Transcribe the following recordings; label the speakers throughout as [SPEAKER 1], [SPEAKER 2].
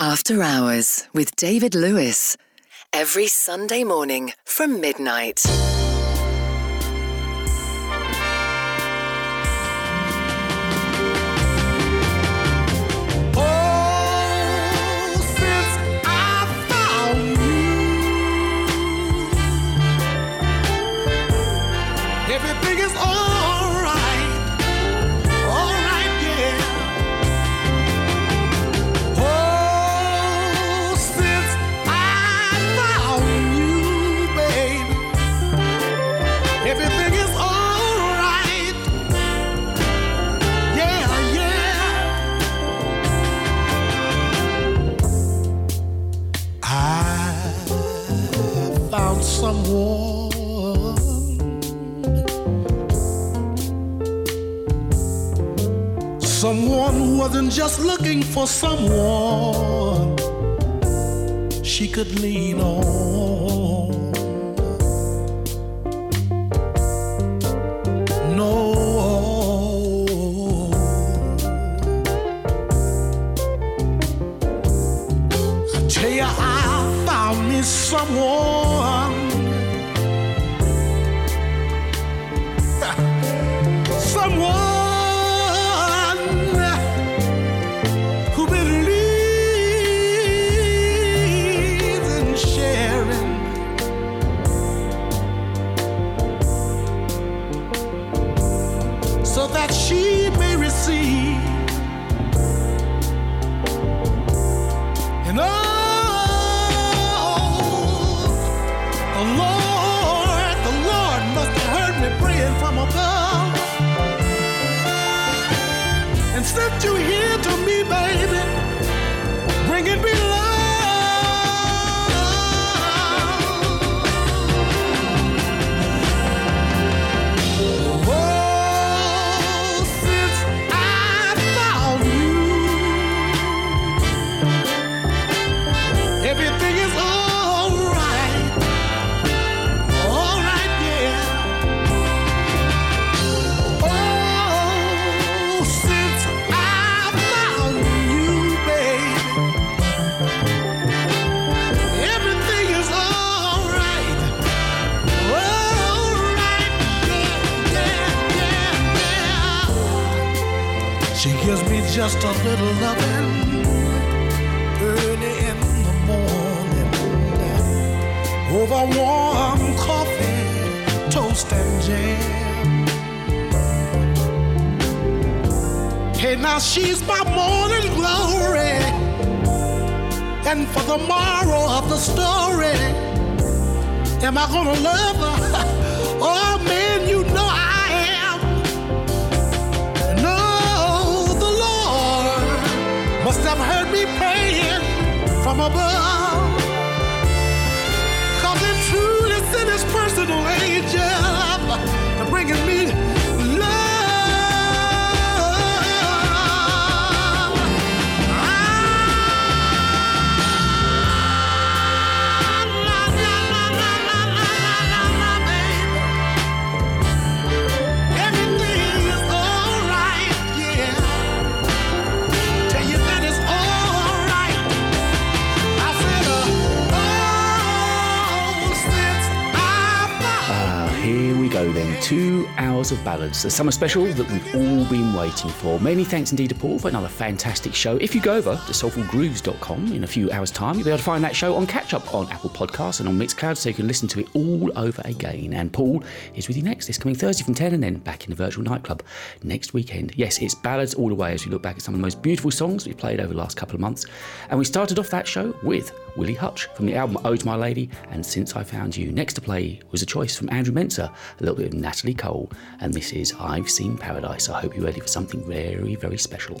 [SPEAKER 1] After Hours with David Lewis. Every Sunday morning from midnight.
[SPEAKER 2] Someone someone who wasn't just looking for someone she could lean on no I tell you, I found me someone. you hear? Just a little loving early in the morning over warm coffee, toast and jam. Hey, now she's my morning glory, and for the morrow of the story, am I gonna love have heard me praying from above. Cause it truly sent his personal angel
[SPEAKER 3] go then. Two hours of ballads, the summer special that we've all been waiting for. Many thanks indeed to Paul for another fantastic show. If you go over to soulfulgrooves.com in a few hours' time, you'll be able to find that show on catch up on Apple Podcasts and on Mixcloud so you can listen to it all over again. And Paul is with you next this coming Thursday from 10 and then back in the virtual nightclub next weekend. Yes, it's ballads all the way as we look back at some of the most beautiful songs we've played over the last couple of months. And we started off that show with Willie Hutch from the album Ode to My Lady and Since I Found You. Next to play was a choice from Andrew Menzer, a little bit of Natalie Cole, and this is I've Seen Paradise. I hope you're ready for something very, very special.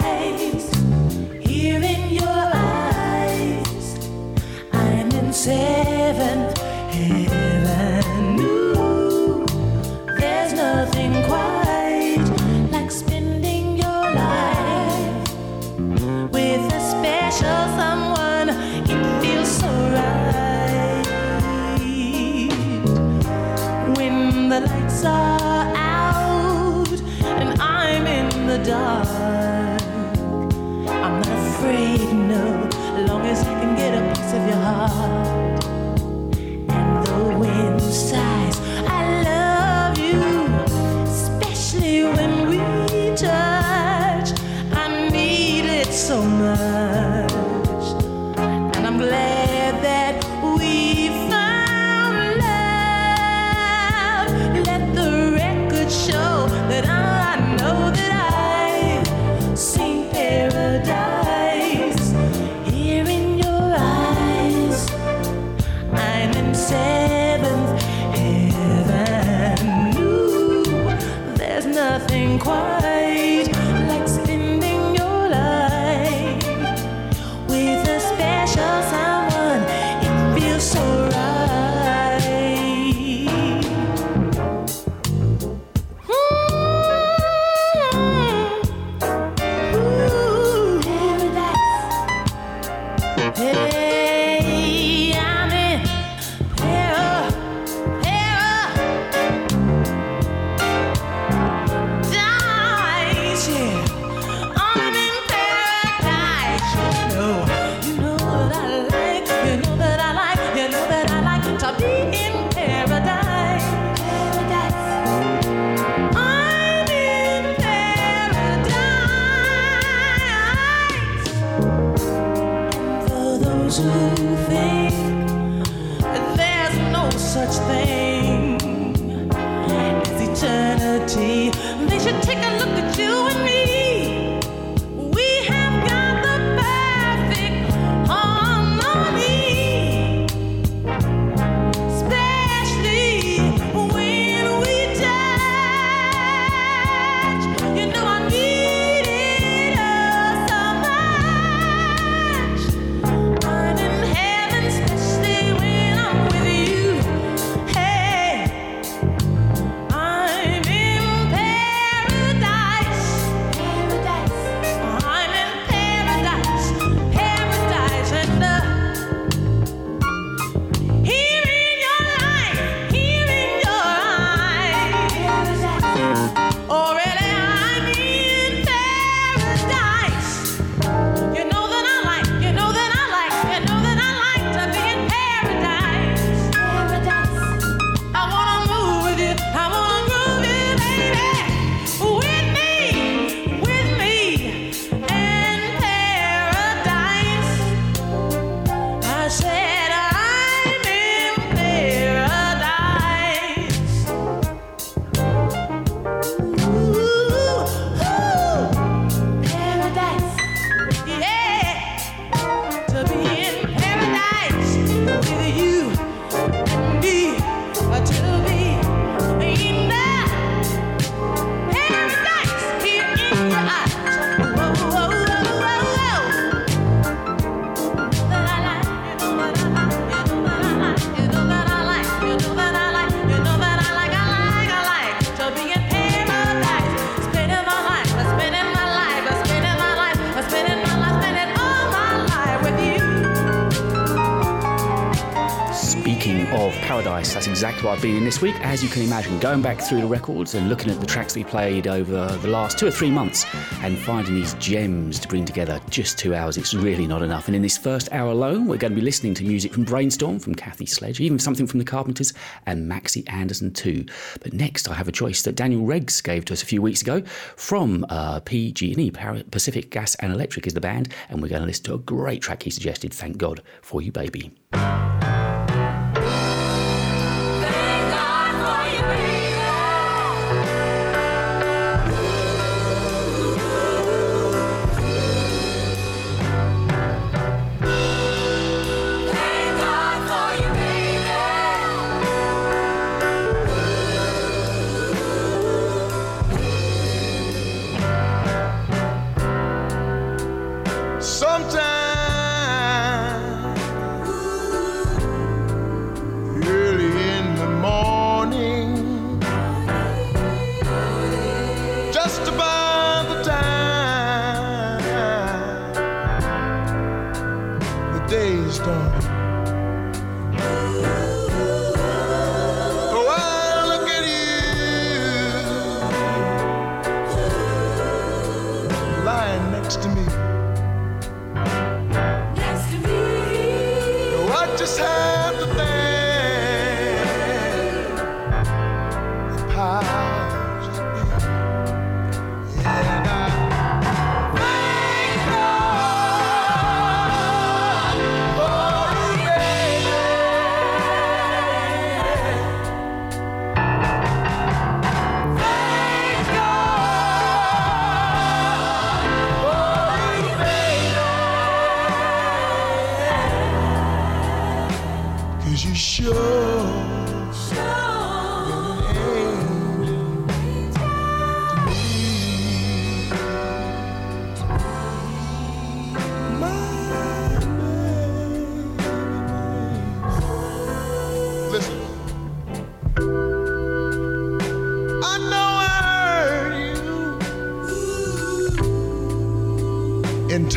[SPEAKER 4] So I've
[SPEAKER 3] been in this week, as you can imagine, going back through the records and looking at the tracks we played over the last two or three months and finding these gems to bring together. Just two hours, it's really not enough. And in this first hour alone, we're going to be listening to music from Brainstorm, from Kathy Sledge, even something from The Carpenters and Maxi Anderson too. But next, I have a choice that Daniel Reggs gave to us a few weeks ago from uh, PG&E, Pacific Gas and Electric is the band, and we're going to listen to a great track he suggested, Thank God for You Baby.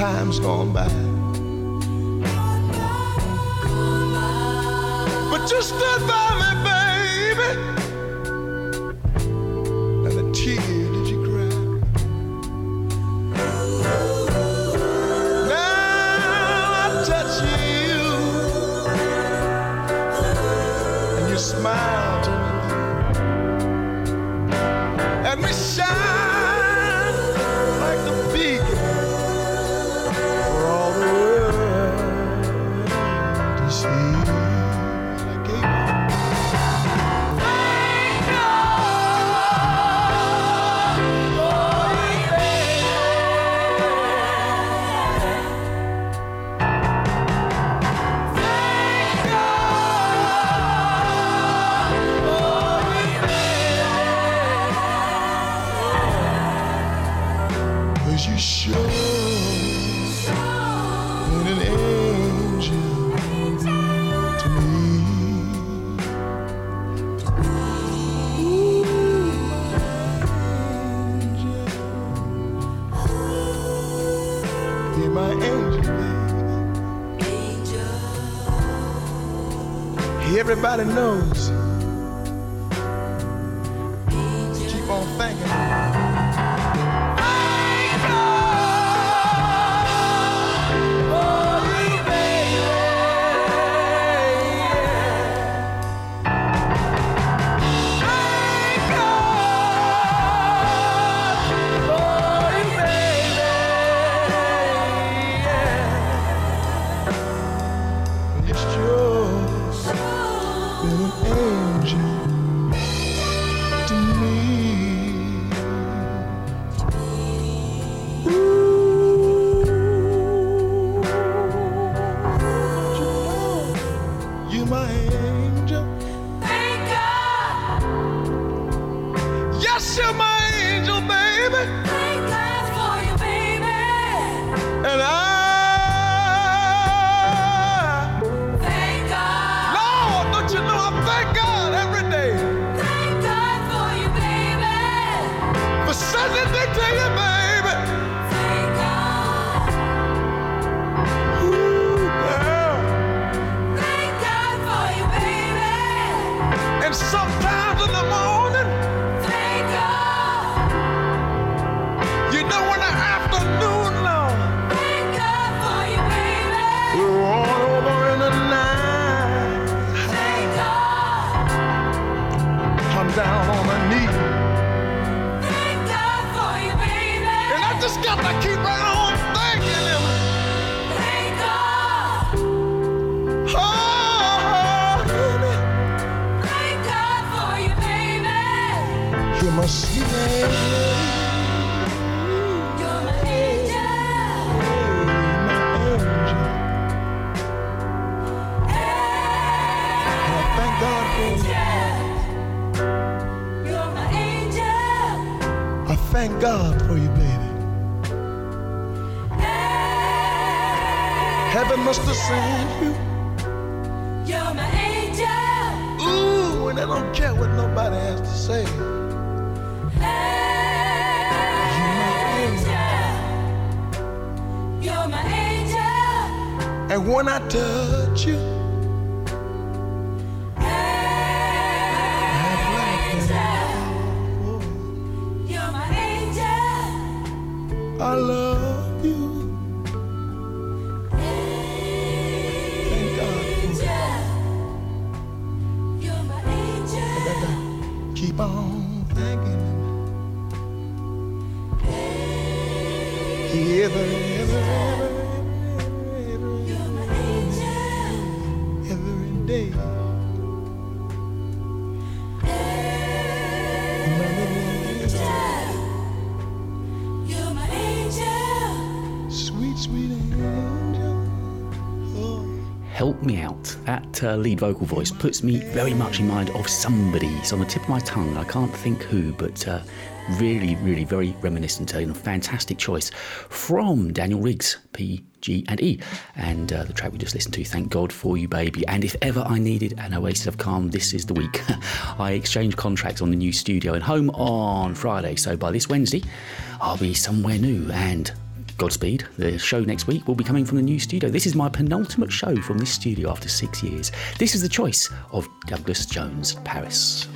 [SPEAKER 3] Soft as a rose.
[SPEAKER 4] Your tenderness glows, but you're thank
[SPEAKER 5] God for you, baby. Heaven must have sent you.
[SPEAKER 4] You're my angel.
[SPEAKER 5] Ooh, and I don't care what nobody has to say. You're my angel.
[SPEAKER 4] You're my angel.
[SPEAKER 5] And when I touch you. Uh, lead vocal voice puts me very much in mind of somebody. It's on the tip of my tongue. I can't think who, but uh, really, really very reminiscent and a fantastic choice from Daniel Riggs, P, G, and E. And uh, the track we just listened to, Thank God for You, Baby. And if ever I needed an oasis of calm, this is the week. I exchanged contracts on the new studio and home on Friday. So by this Wednesday, I'll be somewhere new and Godspeed. The show next week will be coming from the new studio. This is my penultimate show from this studio after six years. This is the choice of Douglas Jones, Paris.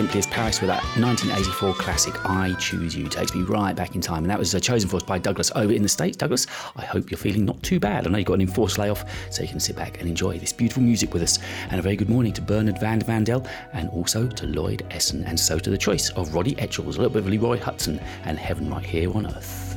[SPEAKER 5] Simply as Paris, with that 1984 classic I Choose You, takes me right back in time. And that was uh, chosen for us by Douglas over in the States. Douglas, I hope you're feeling not too bad. I know you've got an enforced layoff, so you can sit back and enjoy this beautiful music with us. And a very good morning to Bernard Van Vandel and also to Lloyd Essen, and so to the choice of Roddy Etchells, a little bit of Leroy Hutson, and Heaven Right Here on Earth.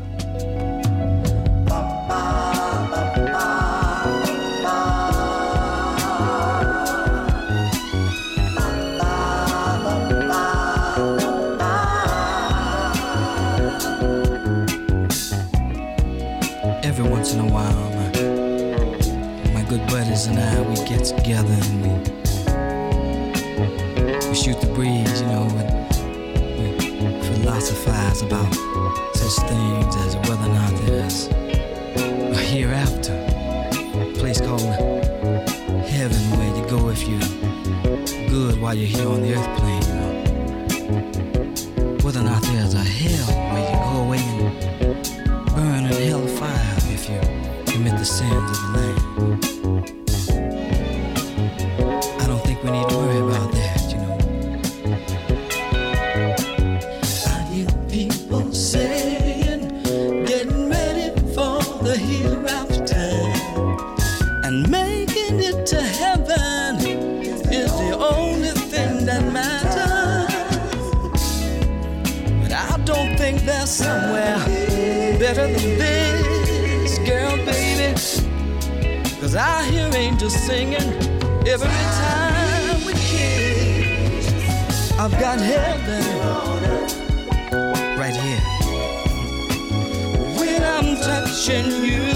[SPEAKER 6] I've got heaven right here. When I'm touching you.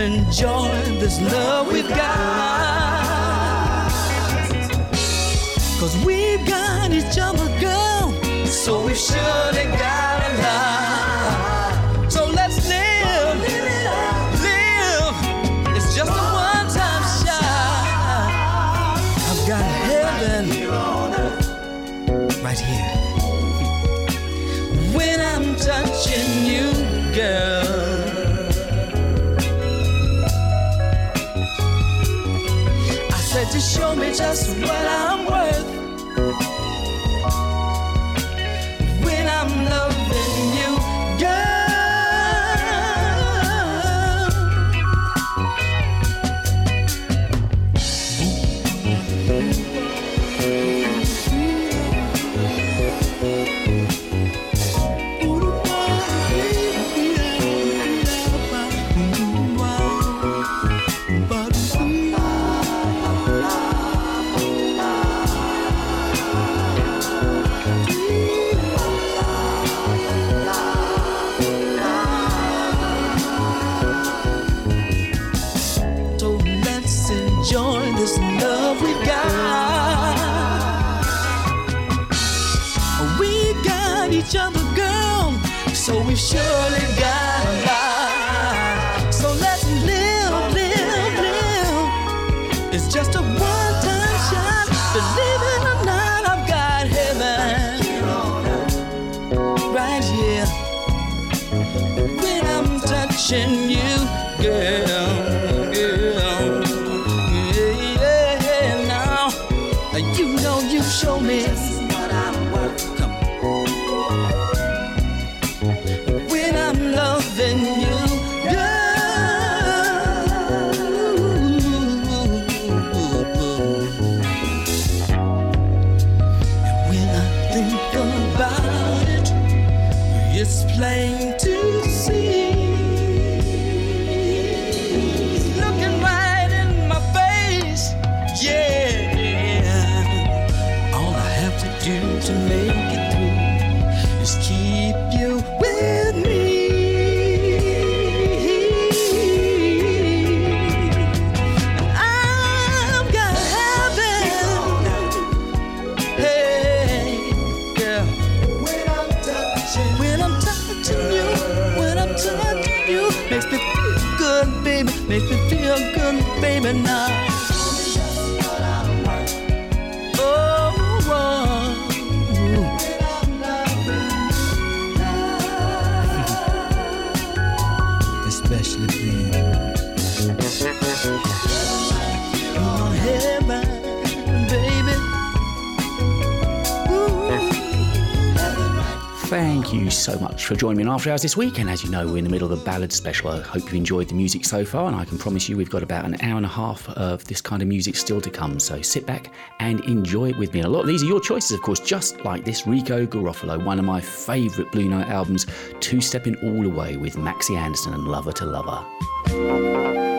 [SPEAKER 6] enjoy this love we've got. Cause we've got each other, girl, so we should have got. just what I'm
[SPEAKER 3] thank
[SPEAKER 7] you so much for joining me in After Hours this week. And as you know, we're in the middle of the ballad special. I hope you've enjoyed the music so far, and I can promise you we've got about an hour and a half of this kind of music still to come. So sit back and enjoy it with me. And a lot of these are your choices, of course, just like this Rico Garofalo, one of my favourite Blue Note albums, Two Stepping All the Way with Maxi Anderson and Lover to Lover.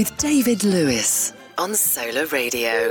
[SPEAKER 8] With David Lewis on Solar Radio.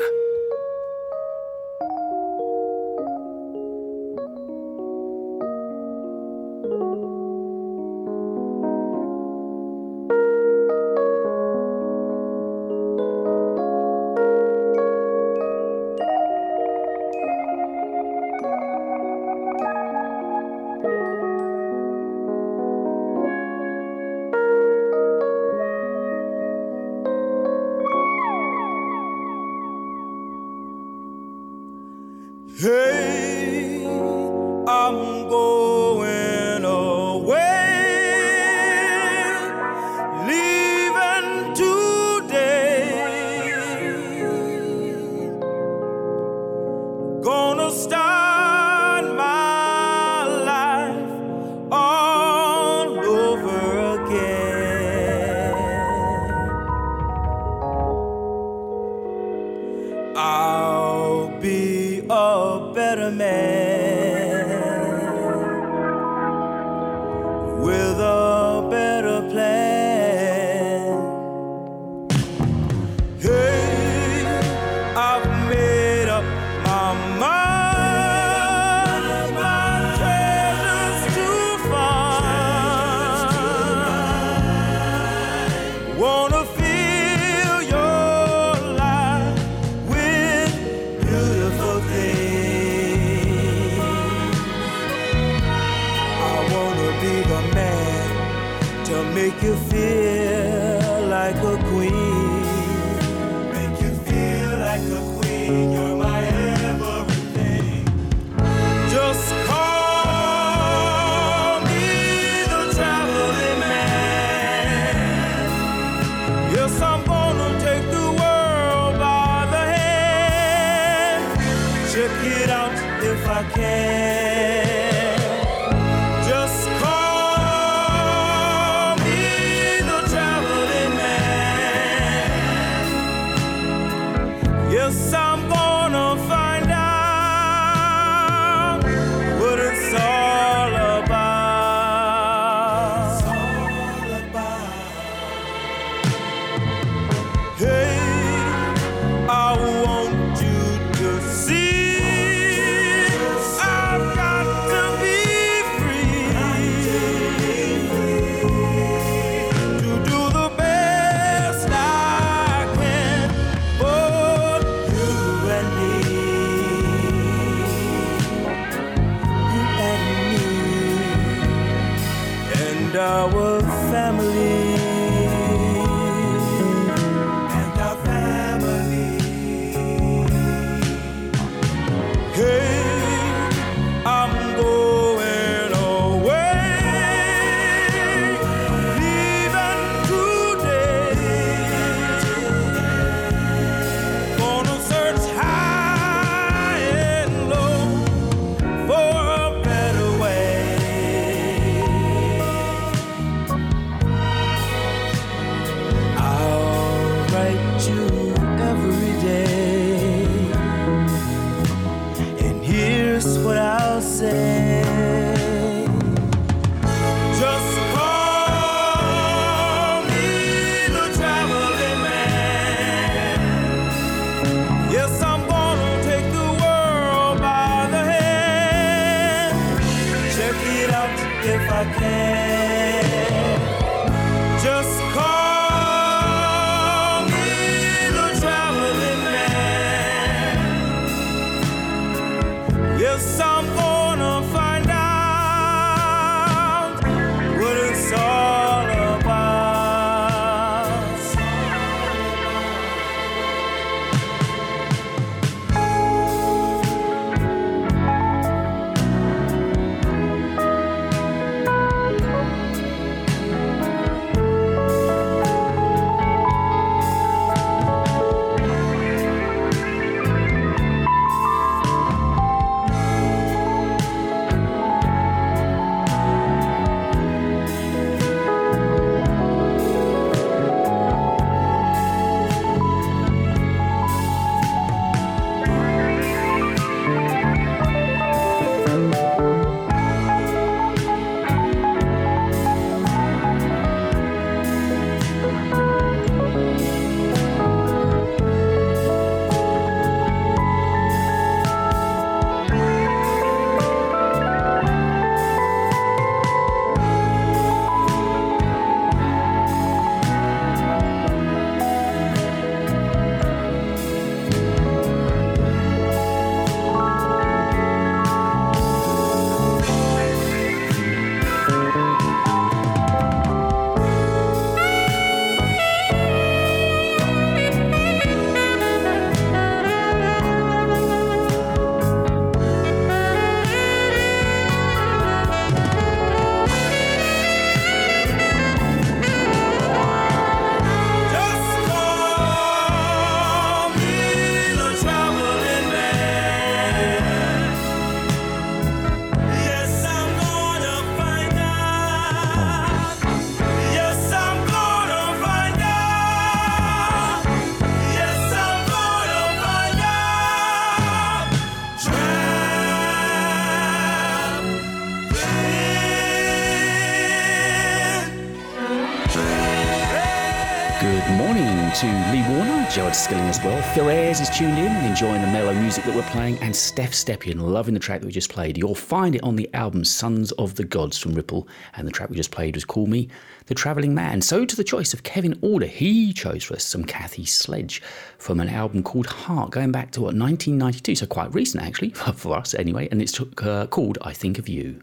[SPEAKER 3] Gerald Skilling as well. Phil Ayres is tuned in, enjoying the mellow music that we're playing, and Steph Stepien, loving the track that we just played. You'll find it on the album Sons of the Gods from Ripple, and the track we just played was Call Me the Travelling Man. So to the choice of Kevin Order, he chose for us some Kathy Sledge from an album called Heart, going back to what, 1992, so quite recent actually, for us anyway, and it's uh, called I Think of You.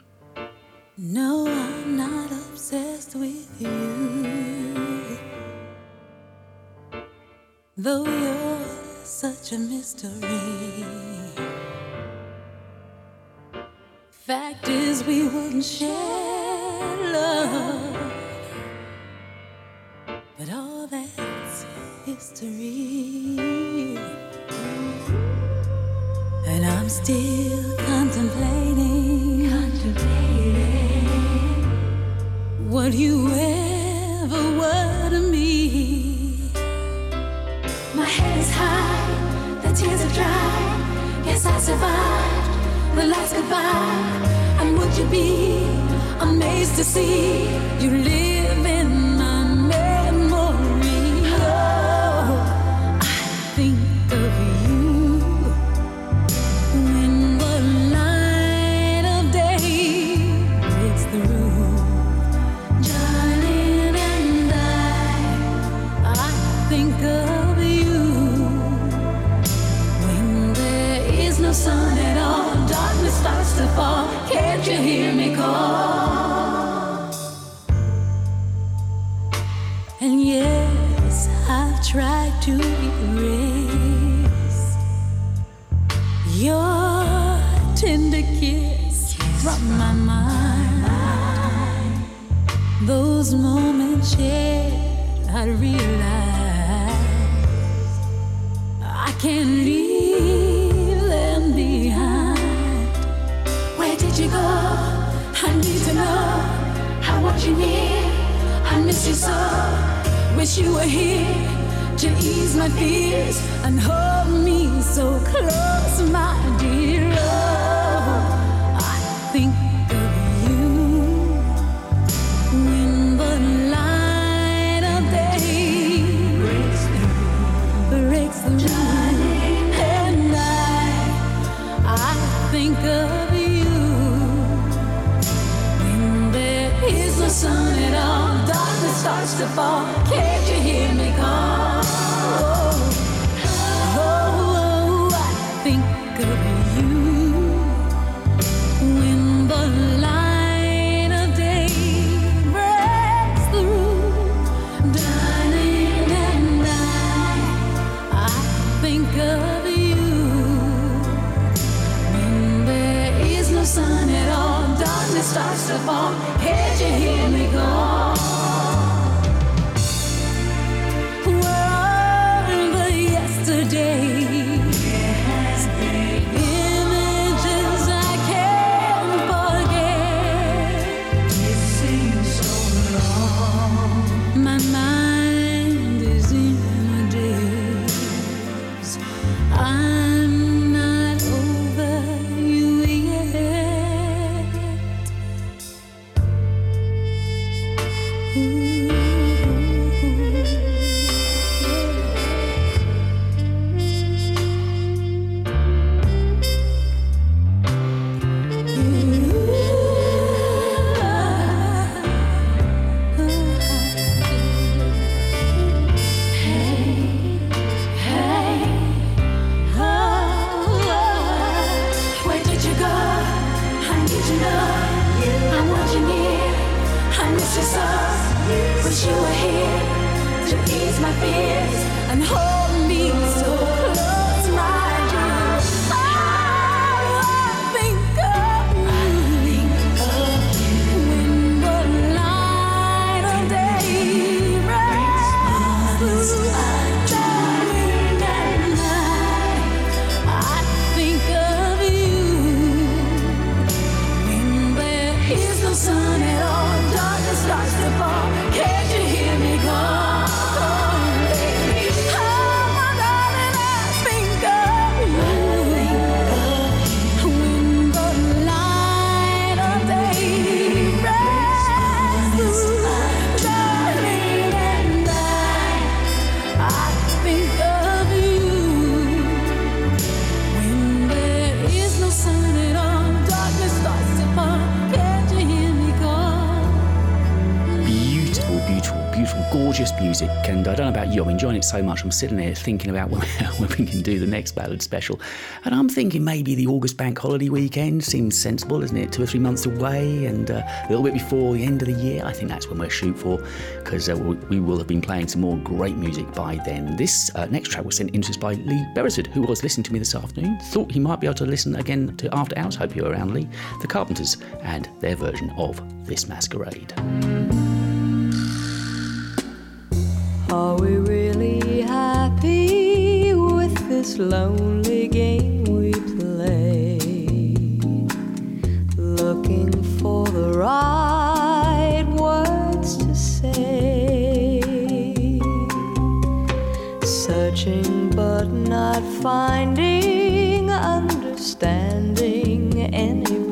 [SPEAKER 4] No. such a mystery. Fact is, we wouldn't share love, but all that's history, and I'm still. sun at all. Darkness starts to fall. Can't you hear me call?
[SPEAKER 3] Gorgeous music, and I don't know about you, I'm enjoying it so much. I'm sitting there thinking about when, when we can do the next ballad special, and I'm thinking maybe the August bank holiday weekend seems sensible, isn't it? Two or three months away, and uh, a little bit before the end of the year. I think that's when we'll shoot for, because uh, we will have been playing some more great music by then. This uh, next track was sent in to us by Lee Beresford, who was listening to me this afternoon. Thought he might be able to listen again to After Hours. Hope you're around, Lee. The Carpenters and their version of This Masquerade.
[SPEAKER 9] Are we really happy with this lonely game we play? Looking for the right words to say. Searching but not finding understanding anyway.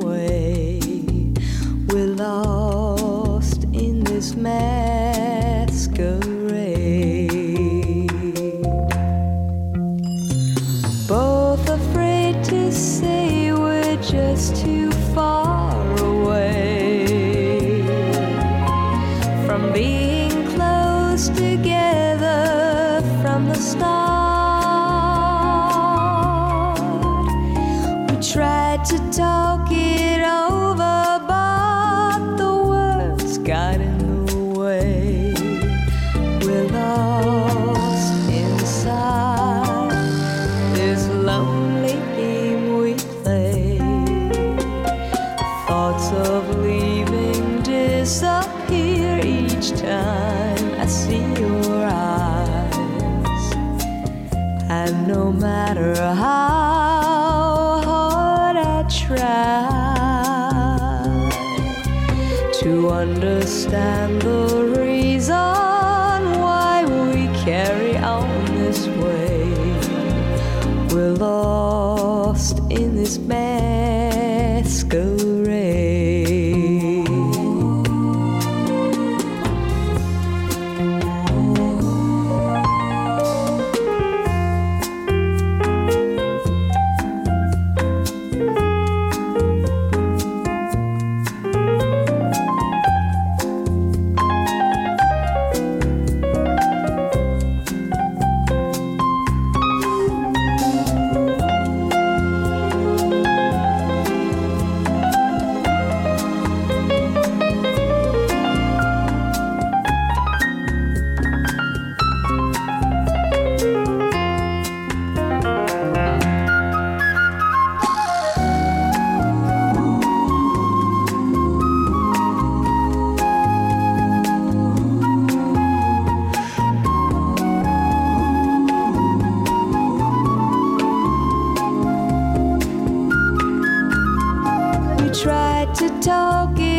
[SPEAKER 9] To talk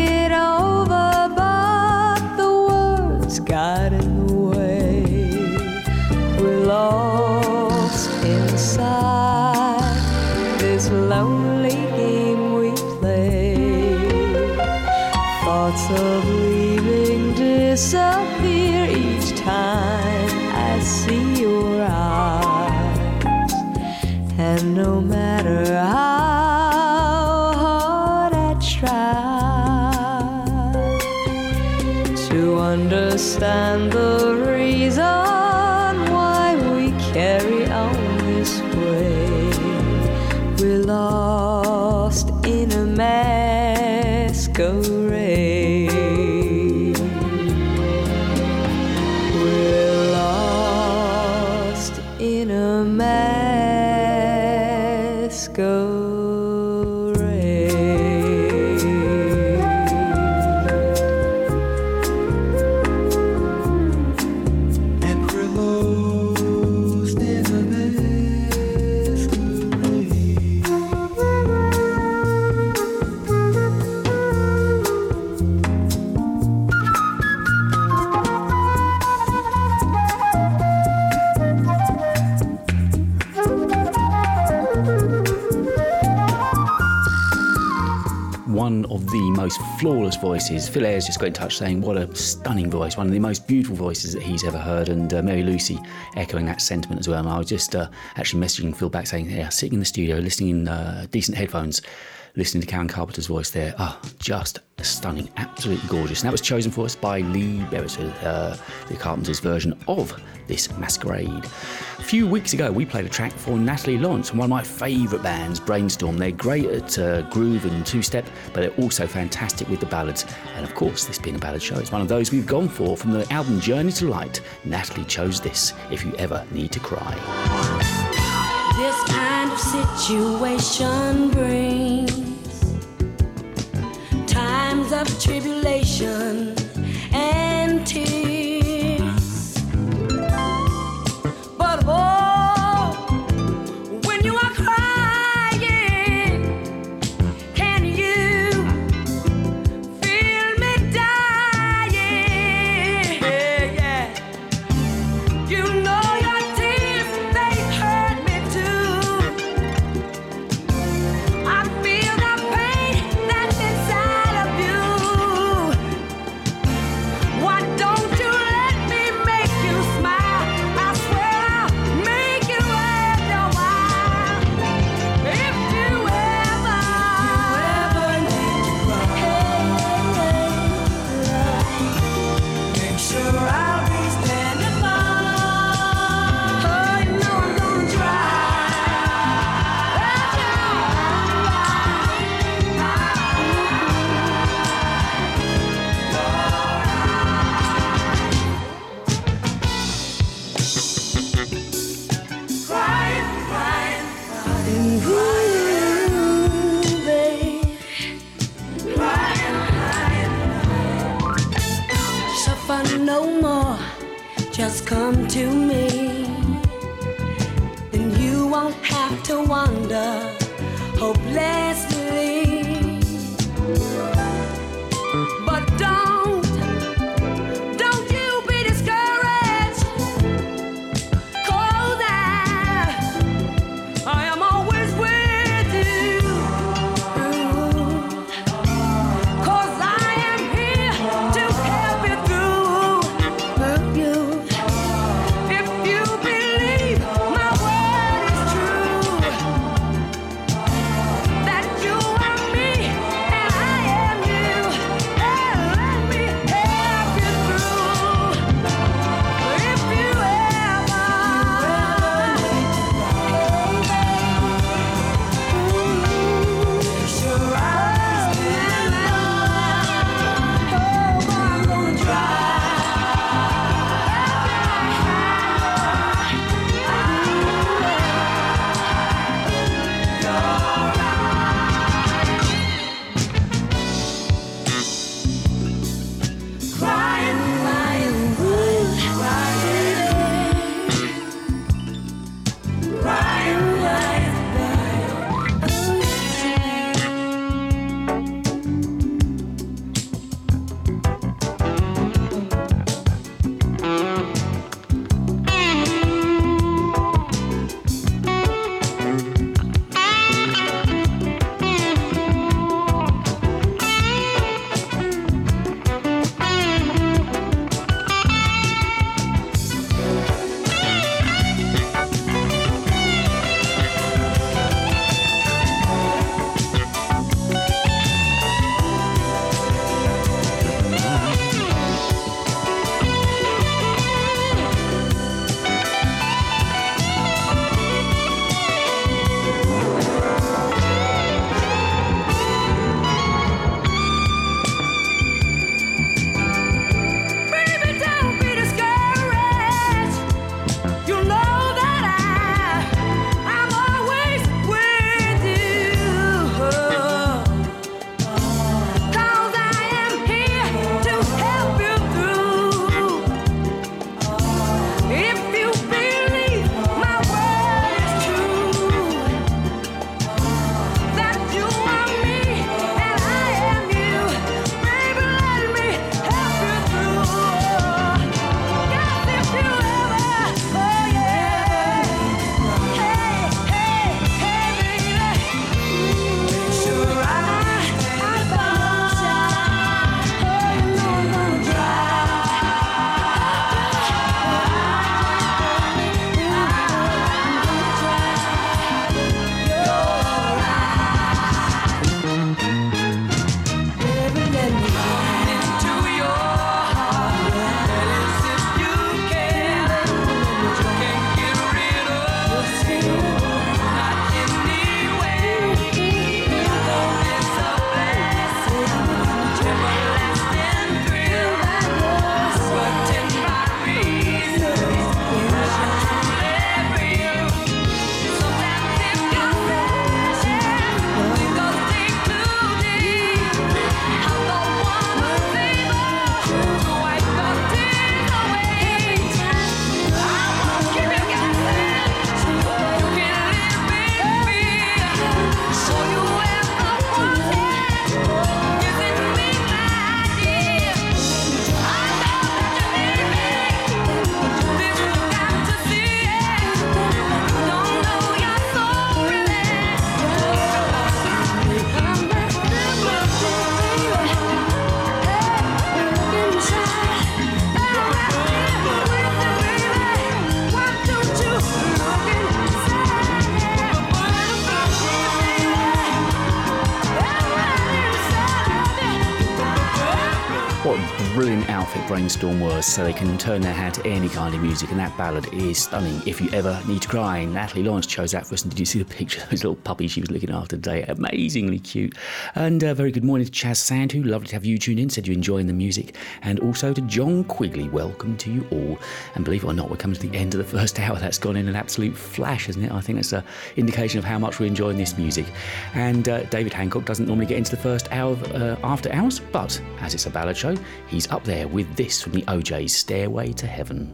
[SPEAKER 3] flawless voices. Phil Ayres just got in touch saying, What a stunning voice, one of the most beautiful voices that he's ever heard. And uh, Mary Lucy echoing that sentiment as well. And I was just uh, actually messaging Phil back saying, Yeah, sitting in the studio, listening in uh, decent headphones, listening to Karen Carpenter's voice there. Oh, just stunning, absolutely gorgeous. And that was chosen for us by Lee Beresford, uh, the Carpenters version of this Masquerade. A few weeks ago, we played a track for Natalie Lawrence one of my favourite bands, Brainstorm. They're great at uh, groove and two step, but they're also fantastic with the ballads. And of course, this being a ballad show, it's one of those we've gone for from the album Journey to Light. Natalie chose this if you ever need to cry.
[SPEAKER 4] This kind of situation brings times of tribulation and tears. But oh,
[SPEAKER 5] Brainstorm was so they can turn their hand to any kind of music, and that ballad is stunning. If you ever need to cry, Natalie Lawrence chose that for us. And did you see the picture of those little puppies she was looking after today? Amazingly cute. And uh, very good morning to Chaz Sandhu. Lovely to have you tune in. Said you're enjoying the music. And also to John Quigley. Welcome to you all. And believe it or not, we're coming to the end of the first hour. That's gone in an absolute flash, hasn't it? I think that's an indication of how much we're enjoying this music. And uh, David Hancock doesn't normally get into the first hour of, uh, after hours, but as it's a ballad show, he's up there with this from the O'Jays Stairway to Heaven.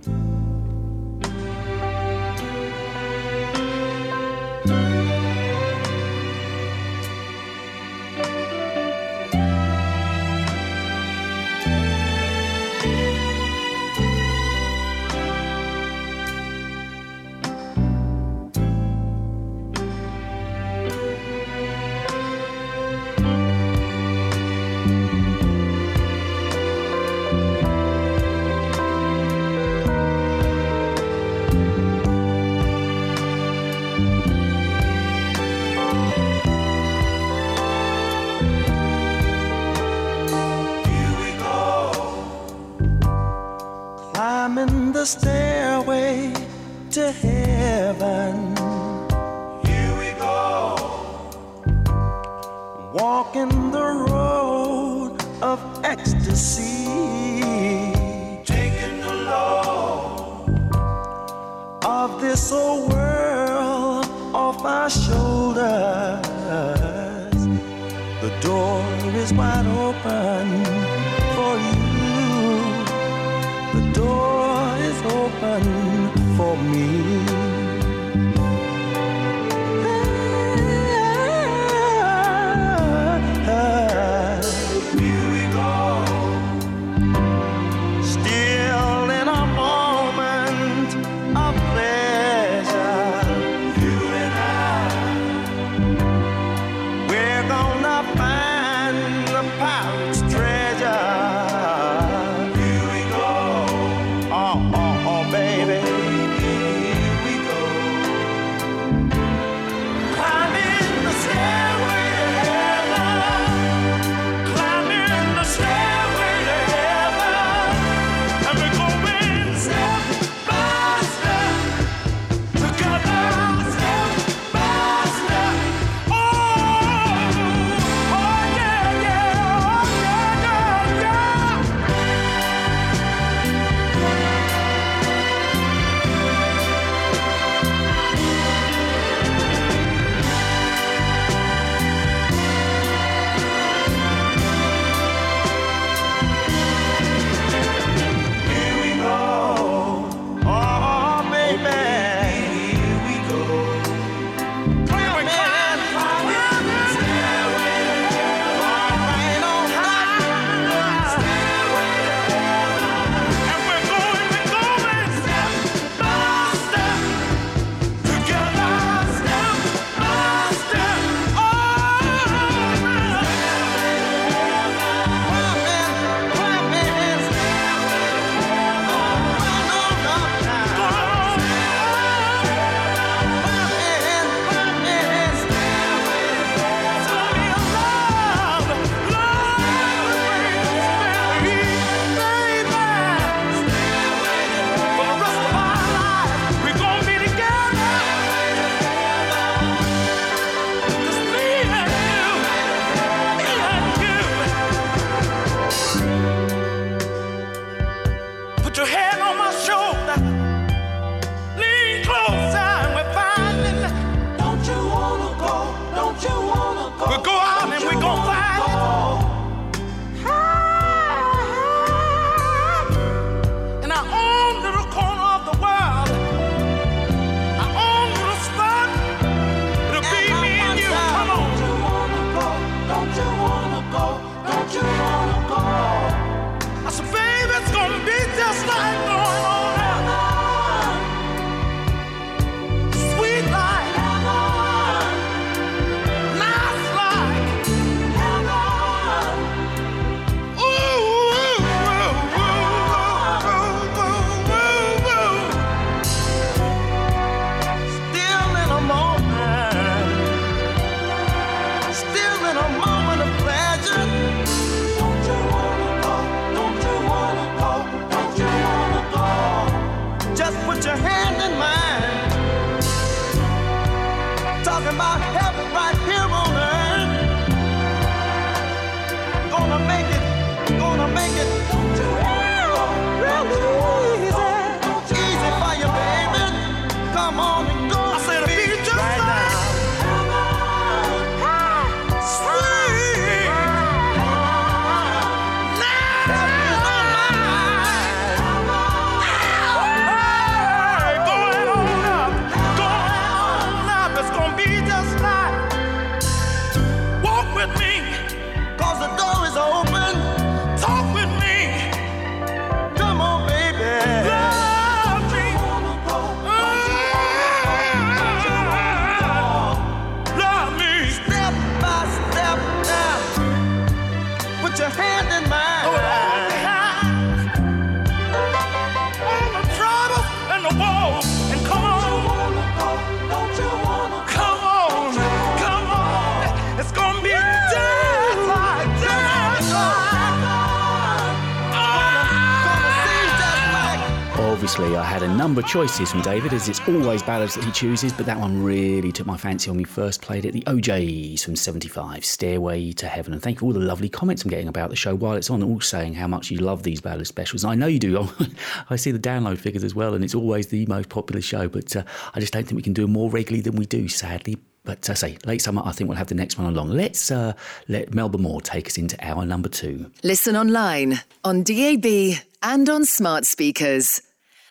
[SPEAKER 10] Of
[SPEAKER 3] choices from David, as it's always ballads that he chooses, but that one really took my fancy when we first played it. The O'Jays from 75, Stairway to Heaven. And thank you for all the lovely comments I'm getting about the show while it's on, all saying how much you love these ballad specials. And I know you do. I see the download figures as well, and it's always the most popular show, but uh, I just don't think we can do more regularly than we do, sadly. But I uh, say, late summer, I think we'll have the next one along. Let's uh, let Melba Moore take us into hour number two.
[SPEAKER 1] Listen online, on DAB, and on smart speakers.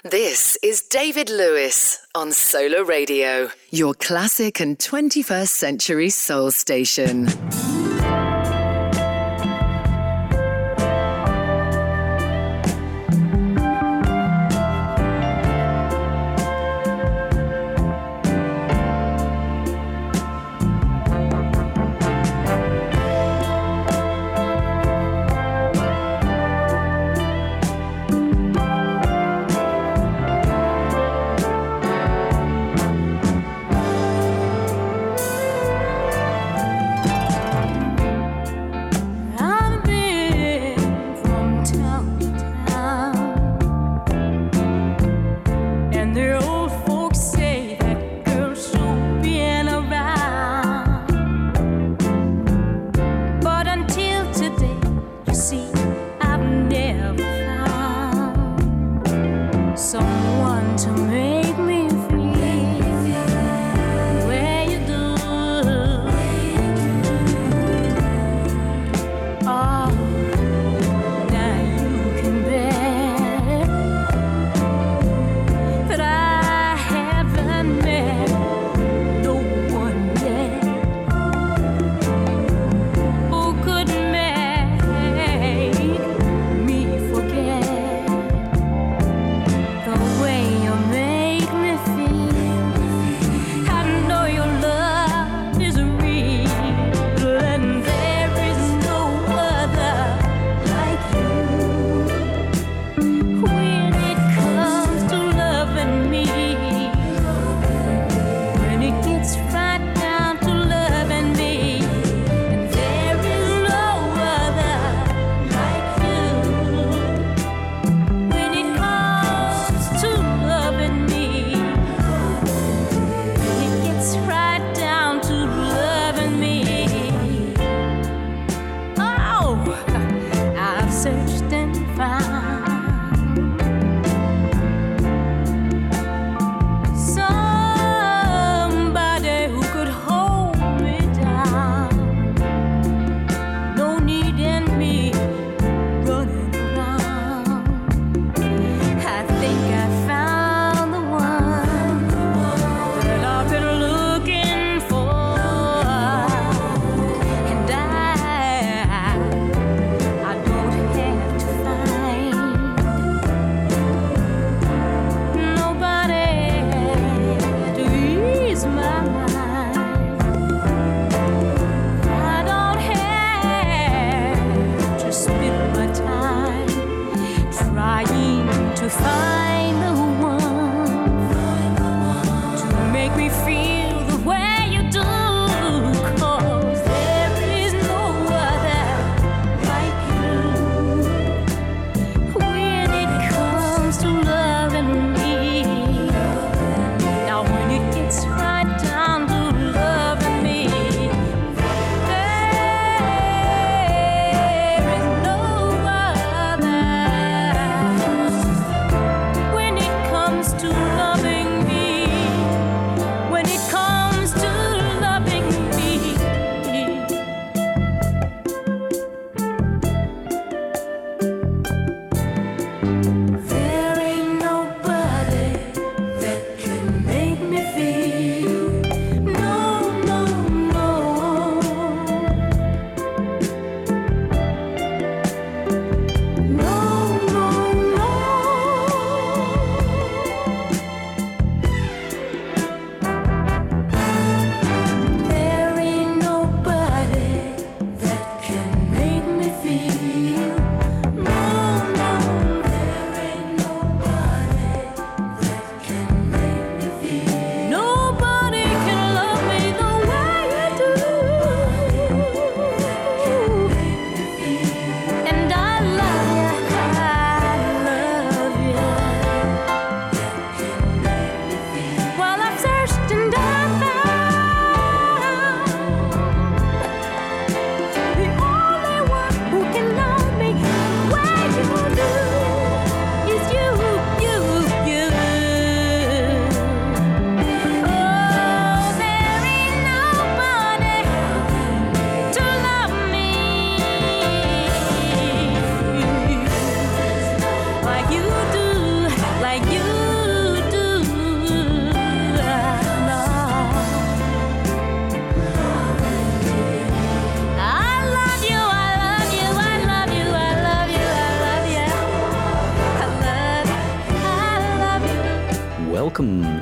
[SPEAKER 1] This is David Lewis on Solar Radio, your classic and 21st century soul station.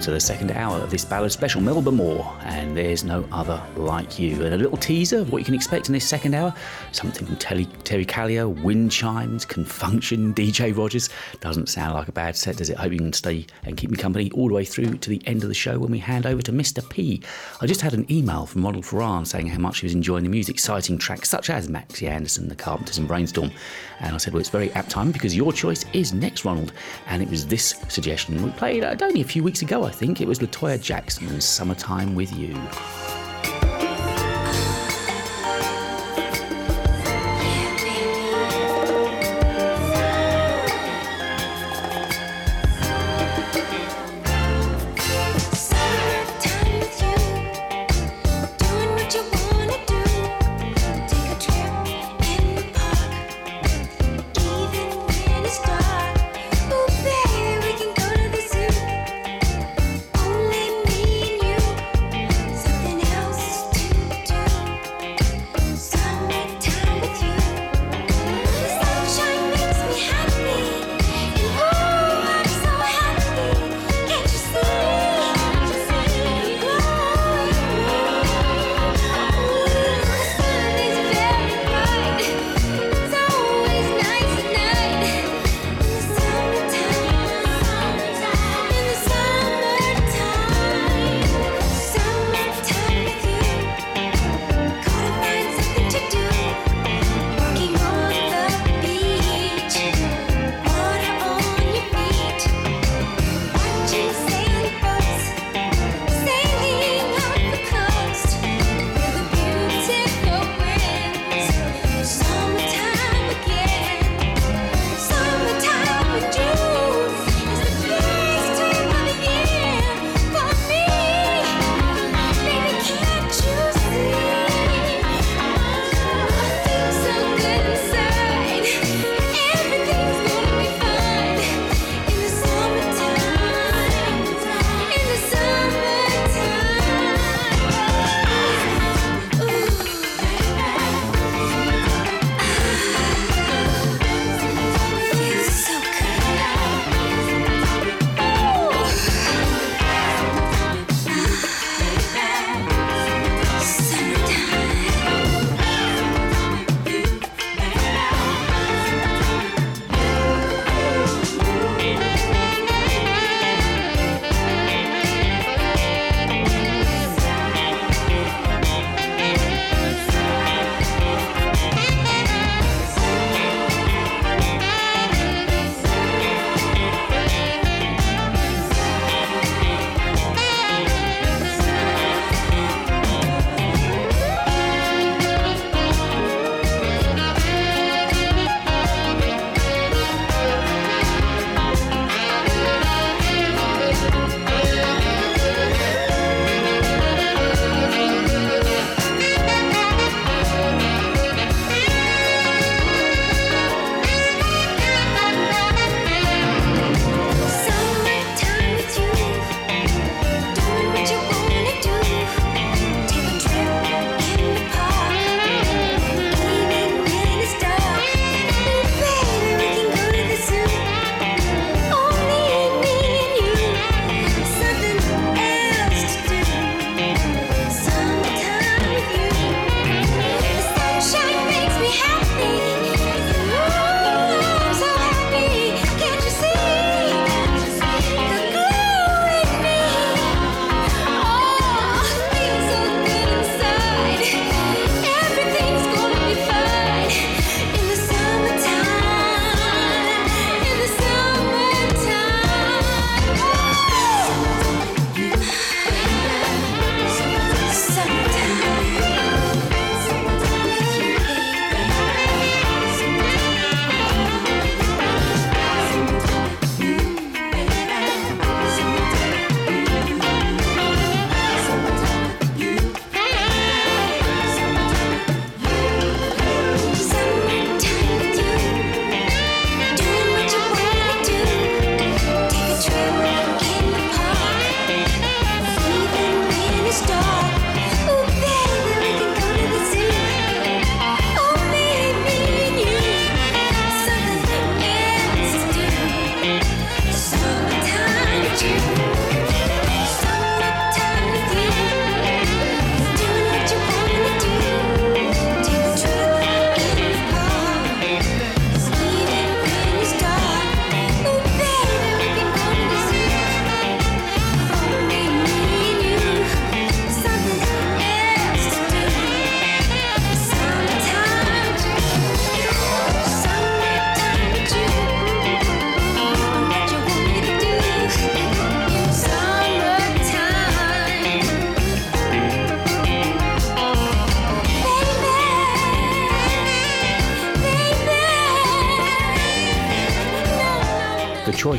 [SPEAKER 3] To the second hour of this ballad special, Melba Moore, There's No Other Like You. And a little teaser of what you can expect in this second hour something from Terry, Terry Callier, wind chimes, Con Funk Shun, DJ Rogers. Doesn't sound like a bad set, does it? Hope you can stay and keep me company all the way through to the end of the show when we hand over to Mr. P. I just had an email from Ronald Ferran saying how much he was enjoying the music, citing tracks such as Maxi Anderson, The Carpenters, and Brainstorm. And I said, well, it's very apt time because your choice is next, Ronald. And it was this suggestion we played uh, only a few weeks ago, I think. It was Latoya Jackson's Summertime with You.
[SPEAKER 7] Something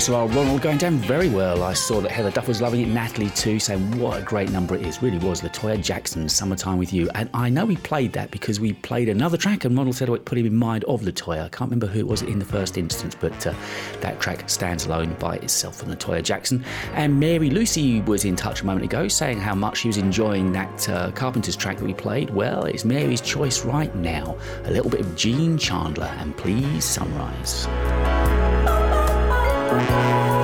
[SPEAKER 3] choice of our Ronald going down very well. I saw that Heather Duff was loving it, Natalie too, saying what a great number it is. Really was Latoya Jackson's Summertime with You. And I know we played that because we played another track and Ronald said it put him in mind of Latoya. I can't remember who it was in the first instance, but uh, that track stands alone by itself from Latoya Jackson. And Mary Lucy was in touch a moment ago saying how much she was enjoying that uh, Carpenter's track that we played. Well, it's Mary's choice right now. A little bit of Gene Chandler and Please Sunrise.
[SPEAKER 5] Please,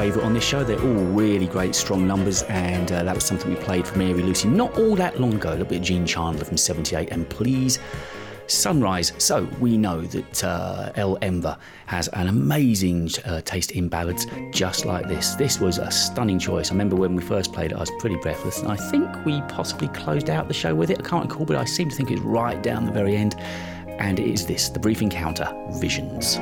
[SPEAKER 4] favourite on this show. They're all really great, strong numbers, and uh, that was something we played for Mary Lucy not all that long ago. A little bit of Gene Chandler from 78, and please. Sunrise. So we know that uh, El Enver has an amazing uh, taste in ballads just like this. This was a stunning choice. I remember when we first played it, I was pretty breathless, and I think we possibly closed out the show with it. I can't recall, but I seem to think it's right down the very end. And it is this The Brief Encounter Visions.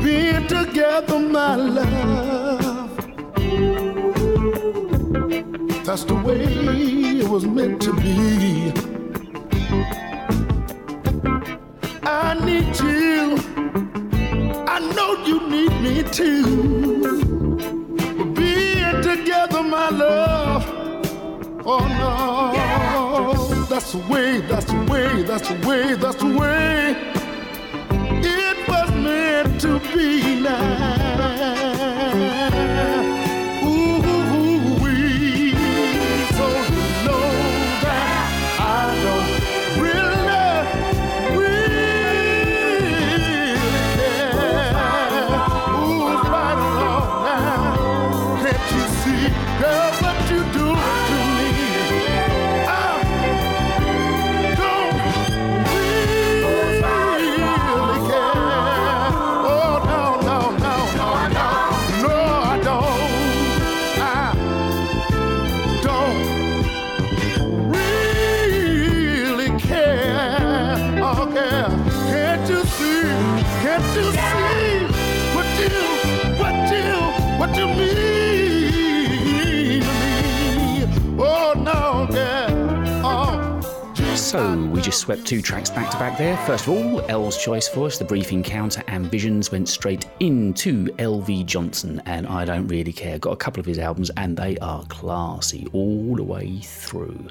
[SPEAKER 11] being together, my love. That's the way it was meant to be. I need you. I know you need me too. Being together, my love. Oh no. That's the way, that's the way, that's the way, that's the way.
[SPEAKER 3] Just swept two tracks back to back there. First of all, L's choice for us, The Brief Encounter and Visions, went straight into LV Johnson, and I don't really care. Got a couple of his albums, and they are classy all the way through.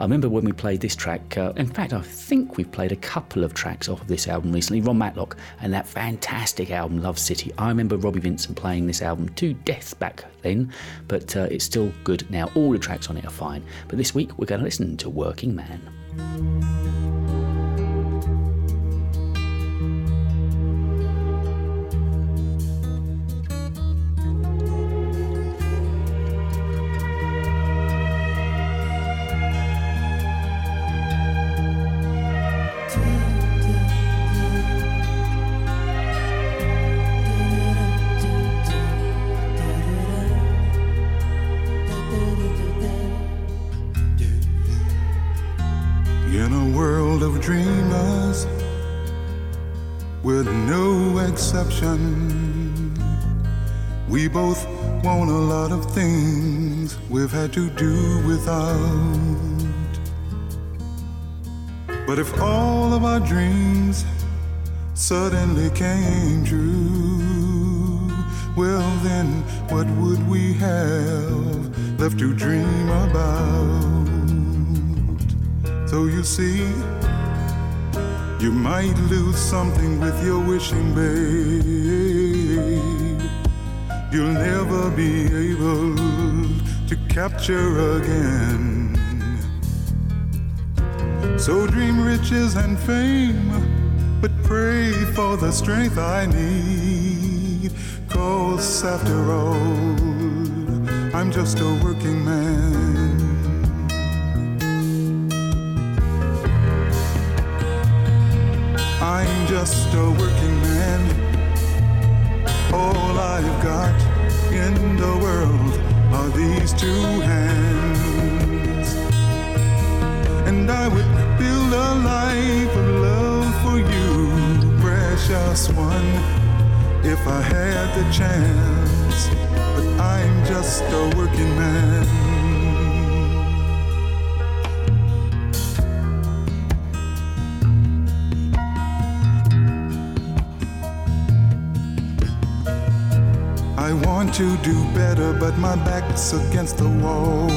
[SPEAKER 3] I remember when we played this track, uh, in fact, I think we've played a couple of tracks off of this album recently, Ronn Matlock and that fantastic album, Love City. I remember Robbie Vincent playing this album to death back then, but uh, it's still good now. All the tracks on it are fine. But this week we're going to listen to Working Man.
[SPEAKER 12] Música we both want a lot of things we've had to do without. But if all of our dreams suddenly came true, well, then what would we have left to dream about? So you see, you might lose something with your wishing, babe. You'll never be able to capture again. So dream riches and fame, but pray for the strength I need. Cause after all, I'm just a working man. I'm just a working man. All I've got in the world are these two hands. And I would build a life of love for you, precious one, if I had the chance. But I'm just a working man. I want to do better, but my back's against the wall.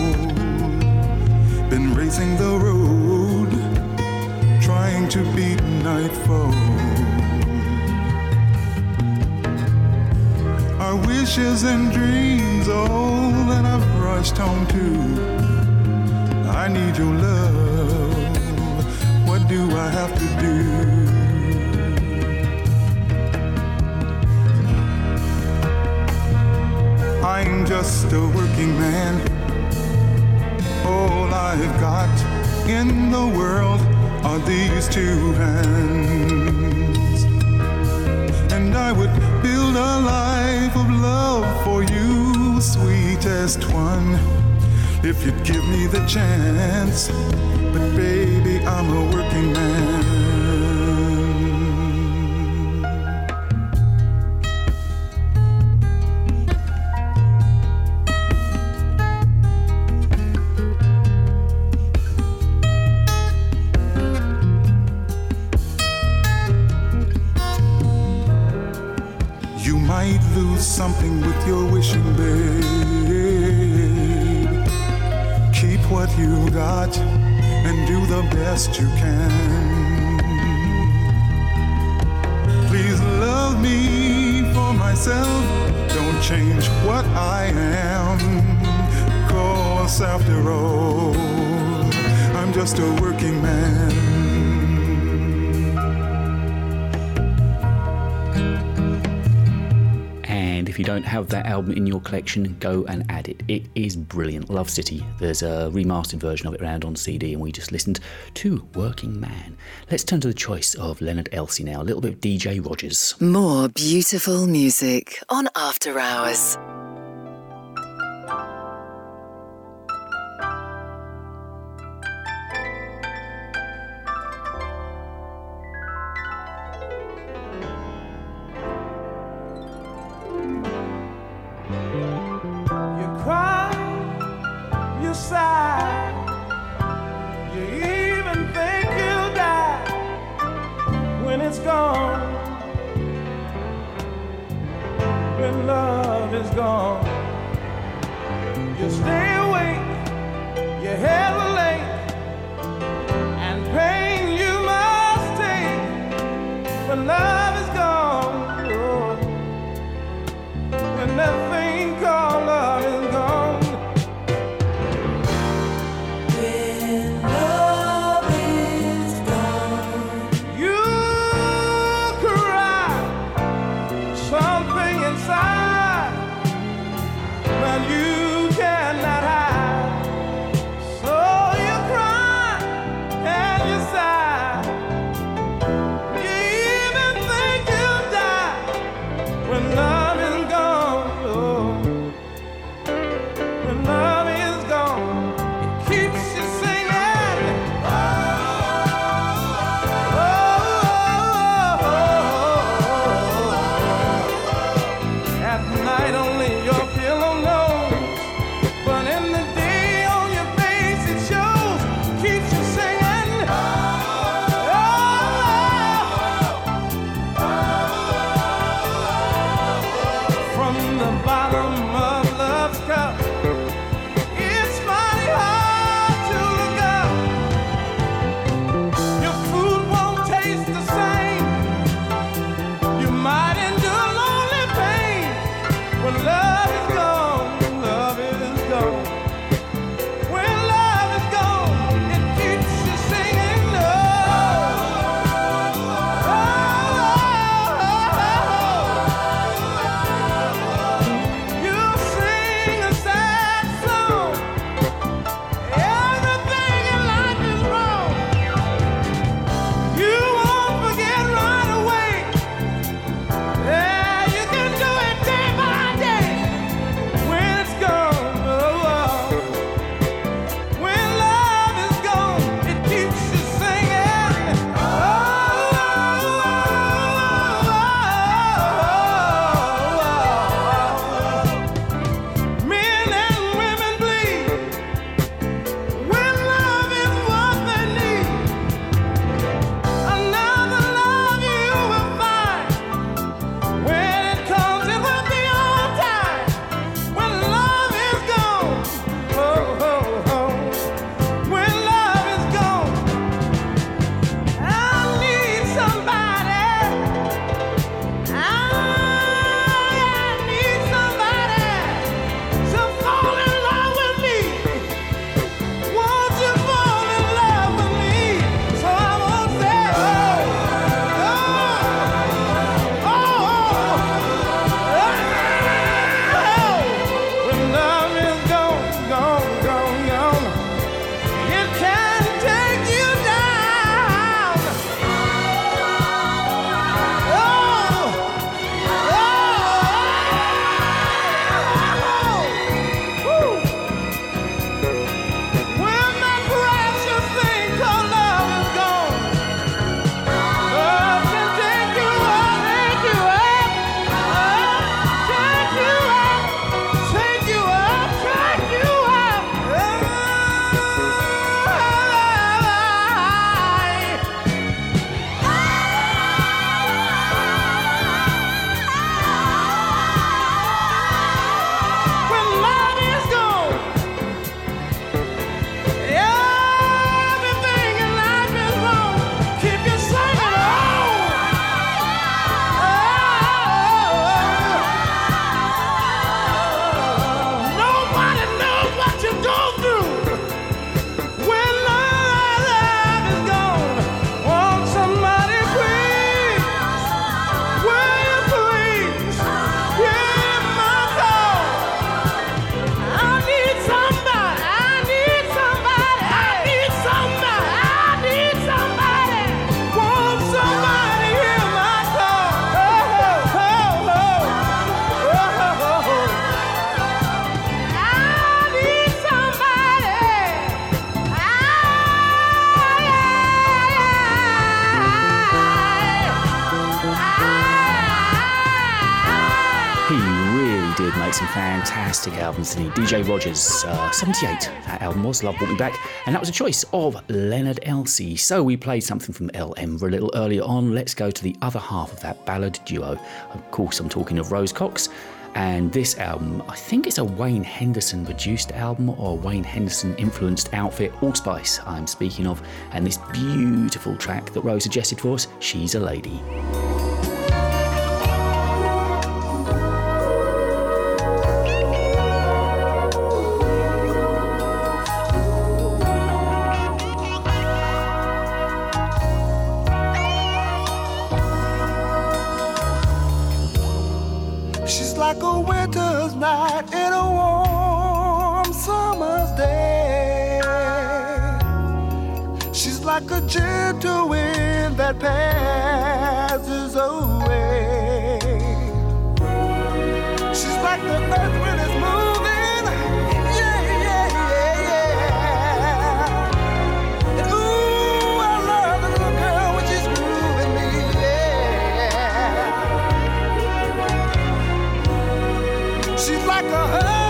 [SPEAKER 12] Been racing the road, trying to beat nightfall. Our wishes and dreams, all that I've rushed home to. I need your love. What do I have to do? I'm just a working man. All I've got in the world are these two hands. And I would build a life of love for you, sweetest one, if you'd give me the chance. But baby, I'm a working man. Your wishing, babe. Keep what you got and do the best you can. Please love me for myself. Don't change what I am. Cause after all, I'm just a working man.
[SPEAKER 3] If you don't have that album in your collection, go and add it. It is brilliant. Love City. There's a remastered version of it around on CD, and we just listened to Working Man. Let's turn to the choice of Leonard Elsey now. A little bit of DJ Rogers.
[SPEAKER 1] More beautiful music on After Hours.
[SPEAKER 3] Anthony, DJ Rogers, uh, 78. Album was Love Brought Me Back, and that was a choice of Leonard Elsie. So we played something from LM a little earlier on. Let's go to the other half of that ballad duo. Of course, I'm talking of Rose Cox. And this album, I think it's a Wayne Henderson produced album or Wayne Henderson influenced outfit, Allspice, I'm speaking of, and this beautiful track that Rose suggested for us, She's a Lady.
[SPEAKER 5] She's like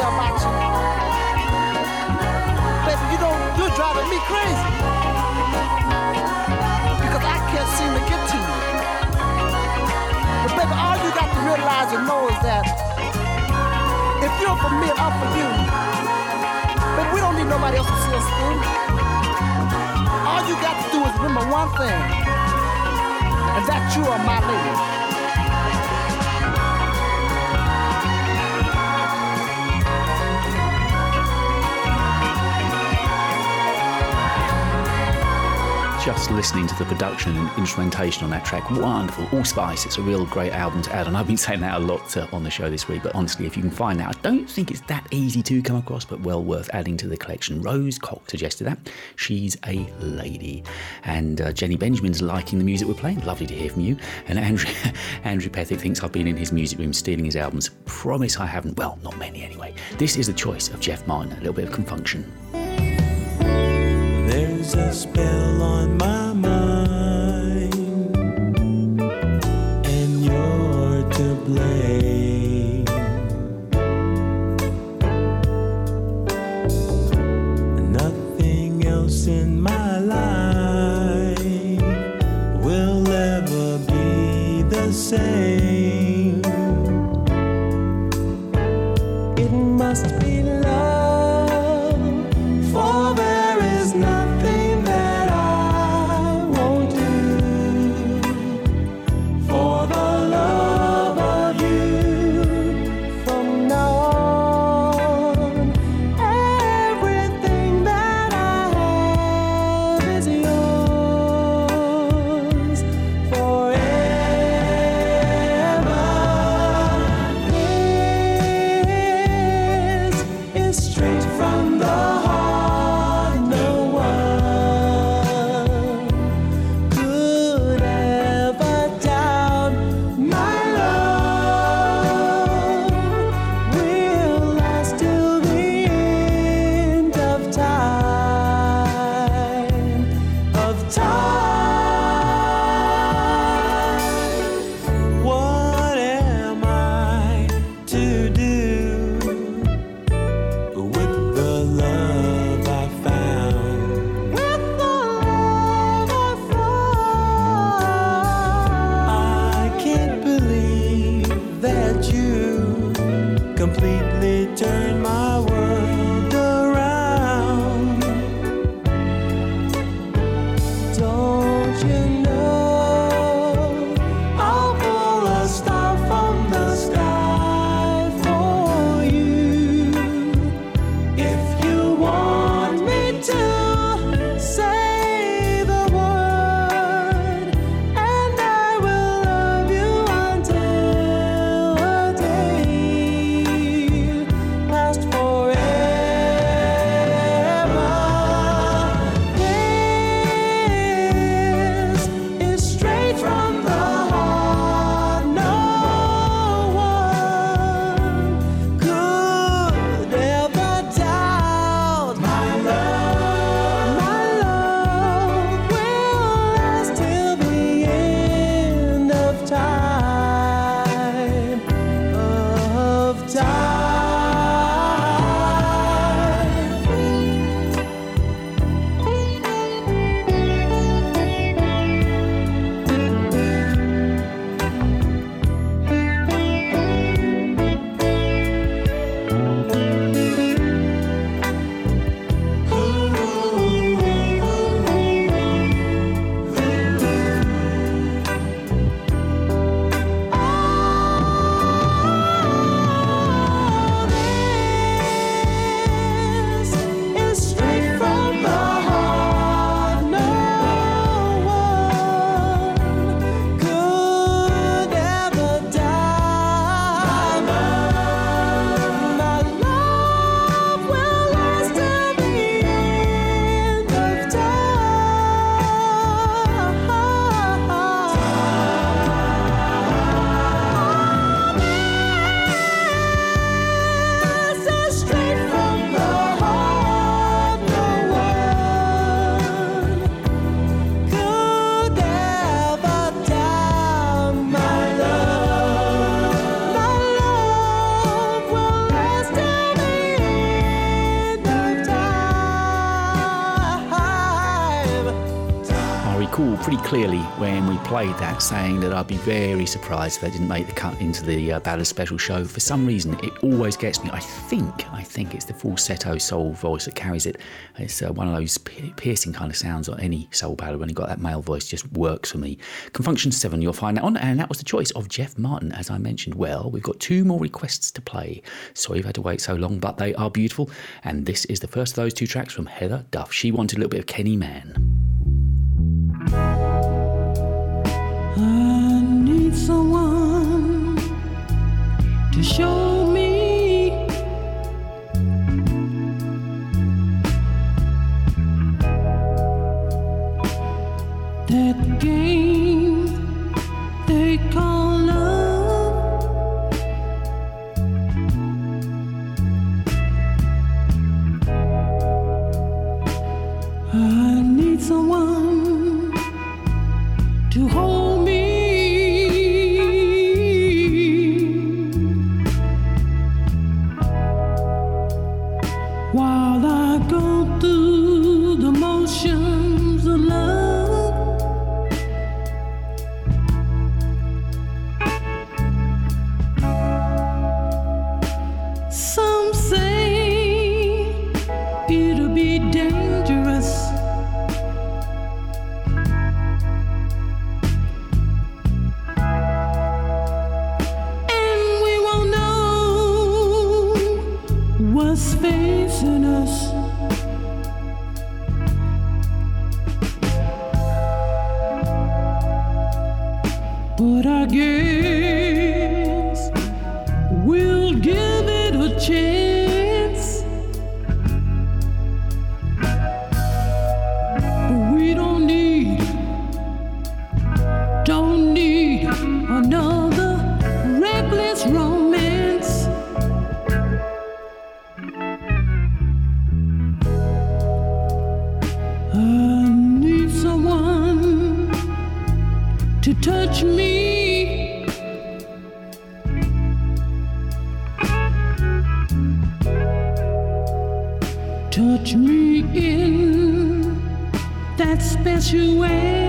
[SPEAKER 13] say about you. Baby, you You're driving me crazy. Because I can't seem to get to you. But baby, all you got to realize and know is that if you're for me I'm for you, but we don't need nobody else to see us through. All you got to do is remember one thing, and that you are my lady.
[SPEAKER 3] Just listening to the production and instrumentation on that track, wonderful, Allspice. It's a real great album to add, and I've been saying that a lot uh, on the show this week. But honestly, if you can find that, I don't think it's that easy to come across, but well worth adding to the collection. Rose Cox suggested that. She's a lady, and uh, Jenny Benjamin's liking the music we're playing. Lovely to hear from you. And Andrew Andrew Pethick thinks I've been in his music room stealing his albums. Promise I haven't. Well, not many anyway. This is the choice of Jeff Martin. A little bit of Con
[SPEAKER 8] Funk Shun. A spell on my mind, and you're to blame. Nothing else in my life will ever be the same. It must be
[SPEAKER 3] played that, saying that I'd be very surprised if they didn't make the cut into the uh, Ballad Special show. For some reason, it always gets me. I think, I think it's the falsetto soul voice that carries it. It's uh, one of those piercing kind of sounds on any soul ballad when you got that male voice, just works for me. Con Funk Shun 7, you'll find that on, and that was the choice of Jeff Martin, as I mentioned. Well, we've got two more requests to play. Sorry you've had to wait so long, but they are beautiful. And this is the first of those two tracks from Heather Duff. She wanted a little bit of Kenny
[SPEAKER 4] Mann. Someone to show me that game they call love. I need someone touch me. Touch me in that special way.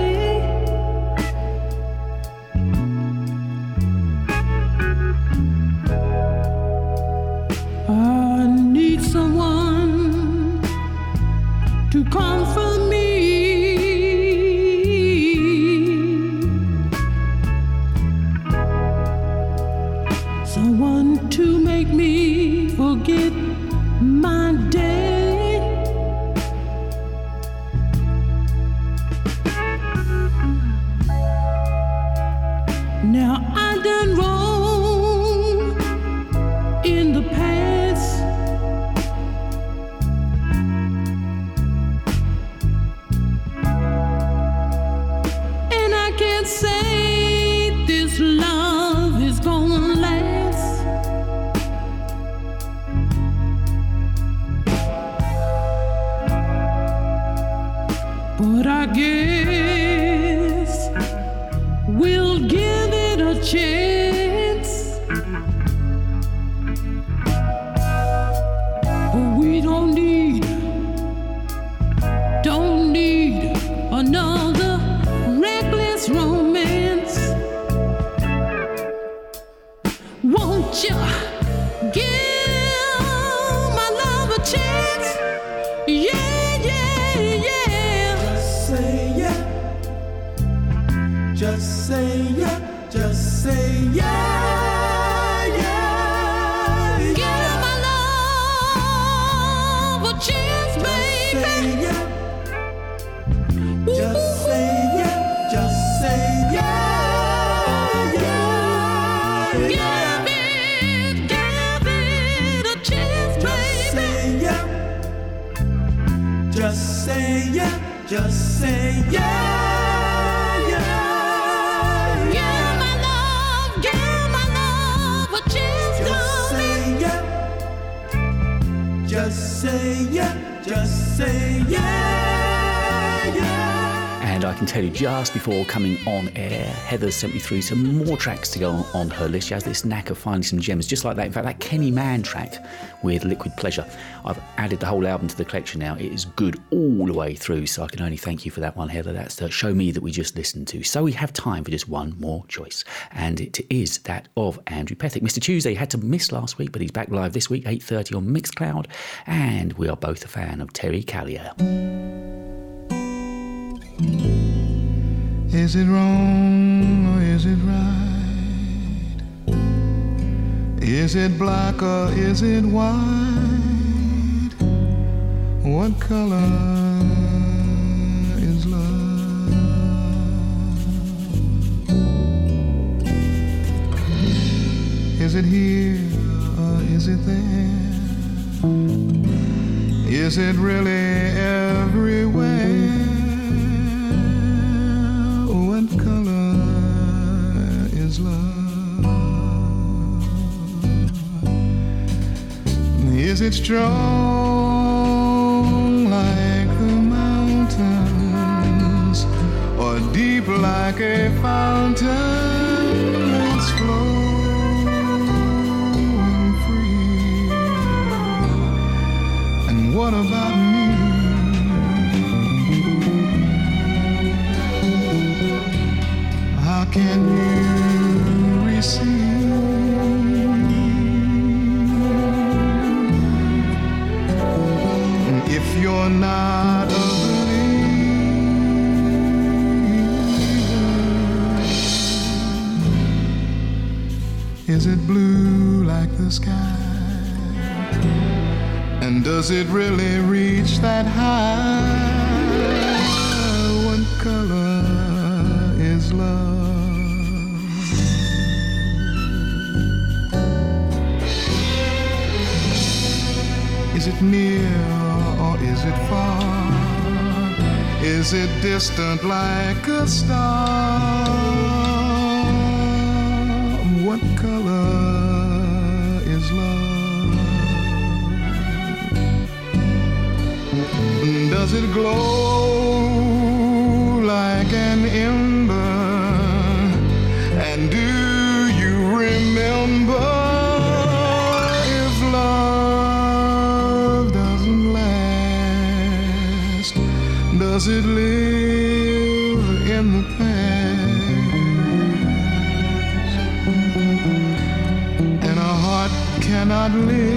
[SPEAKER 5] Just
[SPEAKER 3] before coming on air, Heather sent me through some more tracks to go on her list. She has this knack of finding some gems, just like that. In fact, that Kenny Mann track with Liquid Pleasure, I've added the whole album to the collection now. It is good all the way through, so I can only thank you for that one, Heather. That's the Show Me that we just listened to. So we have time for just one more choice, and it is that of Andrew Pethick. Mr. Tuesday had to miss last week, but he's back live this week, 8.30 on Mixcloud, and we are both a fan of Terry Callier.
[SPEAKER 11] Is it wrong or is it right? Is it black or is it white? What color is love? Is it here or is it there? Is it really everywhere? Is it strong like the mountains or deep like a fountain that's flowing free? And what about Is it blue like the sky? And does it really reach that high? What color is love? Is it near or is it far? Is it distant like a star? What color is love? Does it glow cannot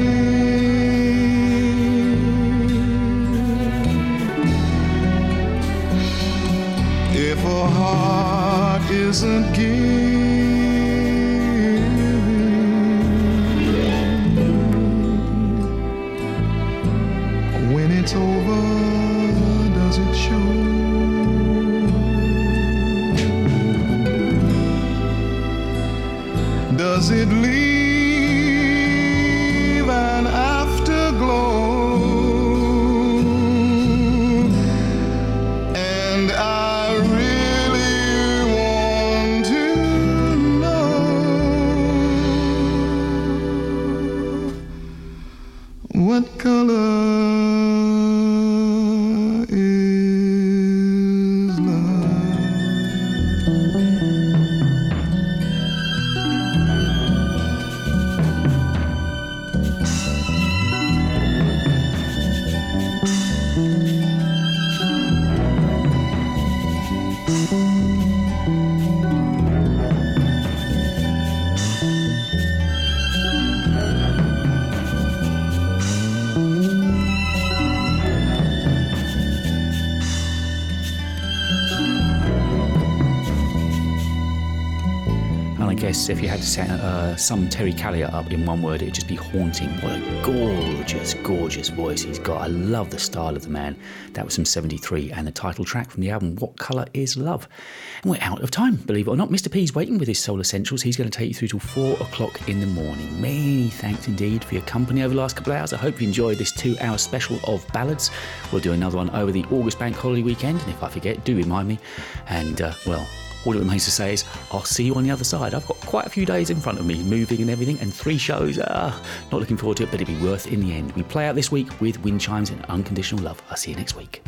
[SPEAKER 3] some Terry Callier up in one word, it'd just be haunting. What a gorgeous, gorgeous voice he's got. I love the style of the man. That was from 73 and the title track from the album, What Colour Is Love? And we're out of time, believe it or not. Mr. P's waiting with his Soul Essentials. He's going to take you through till four o'clock in the morning. Many thanks indeed for your company over the last couple of hours. I hope you enjoyed this two hour special of ballads. We'll do another one over the August Bank Holiday weekend. And if I forget, do remind me. And, uh, well, all that remains to say is I'll see you on the other side. I've got quite a few days in front of me, moving and everything, and three shows. Ah, not looking forward to it, but it'll be worth in the end. We play out this week with Wind Chimes and Unconditional Love. I'll see you next week.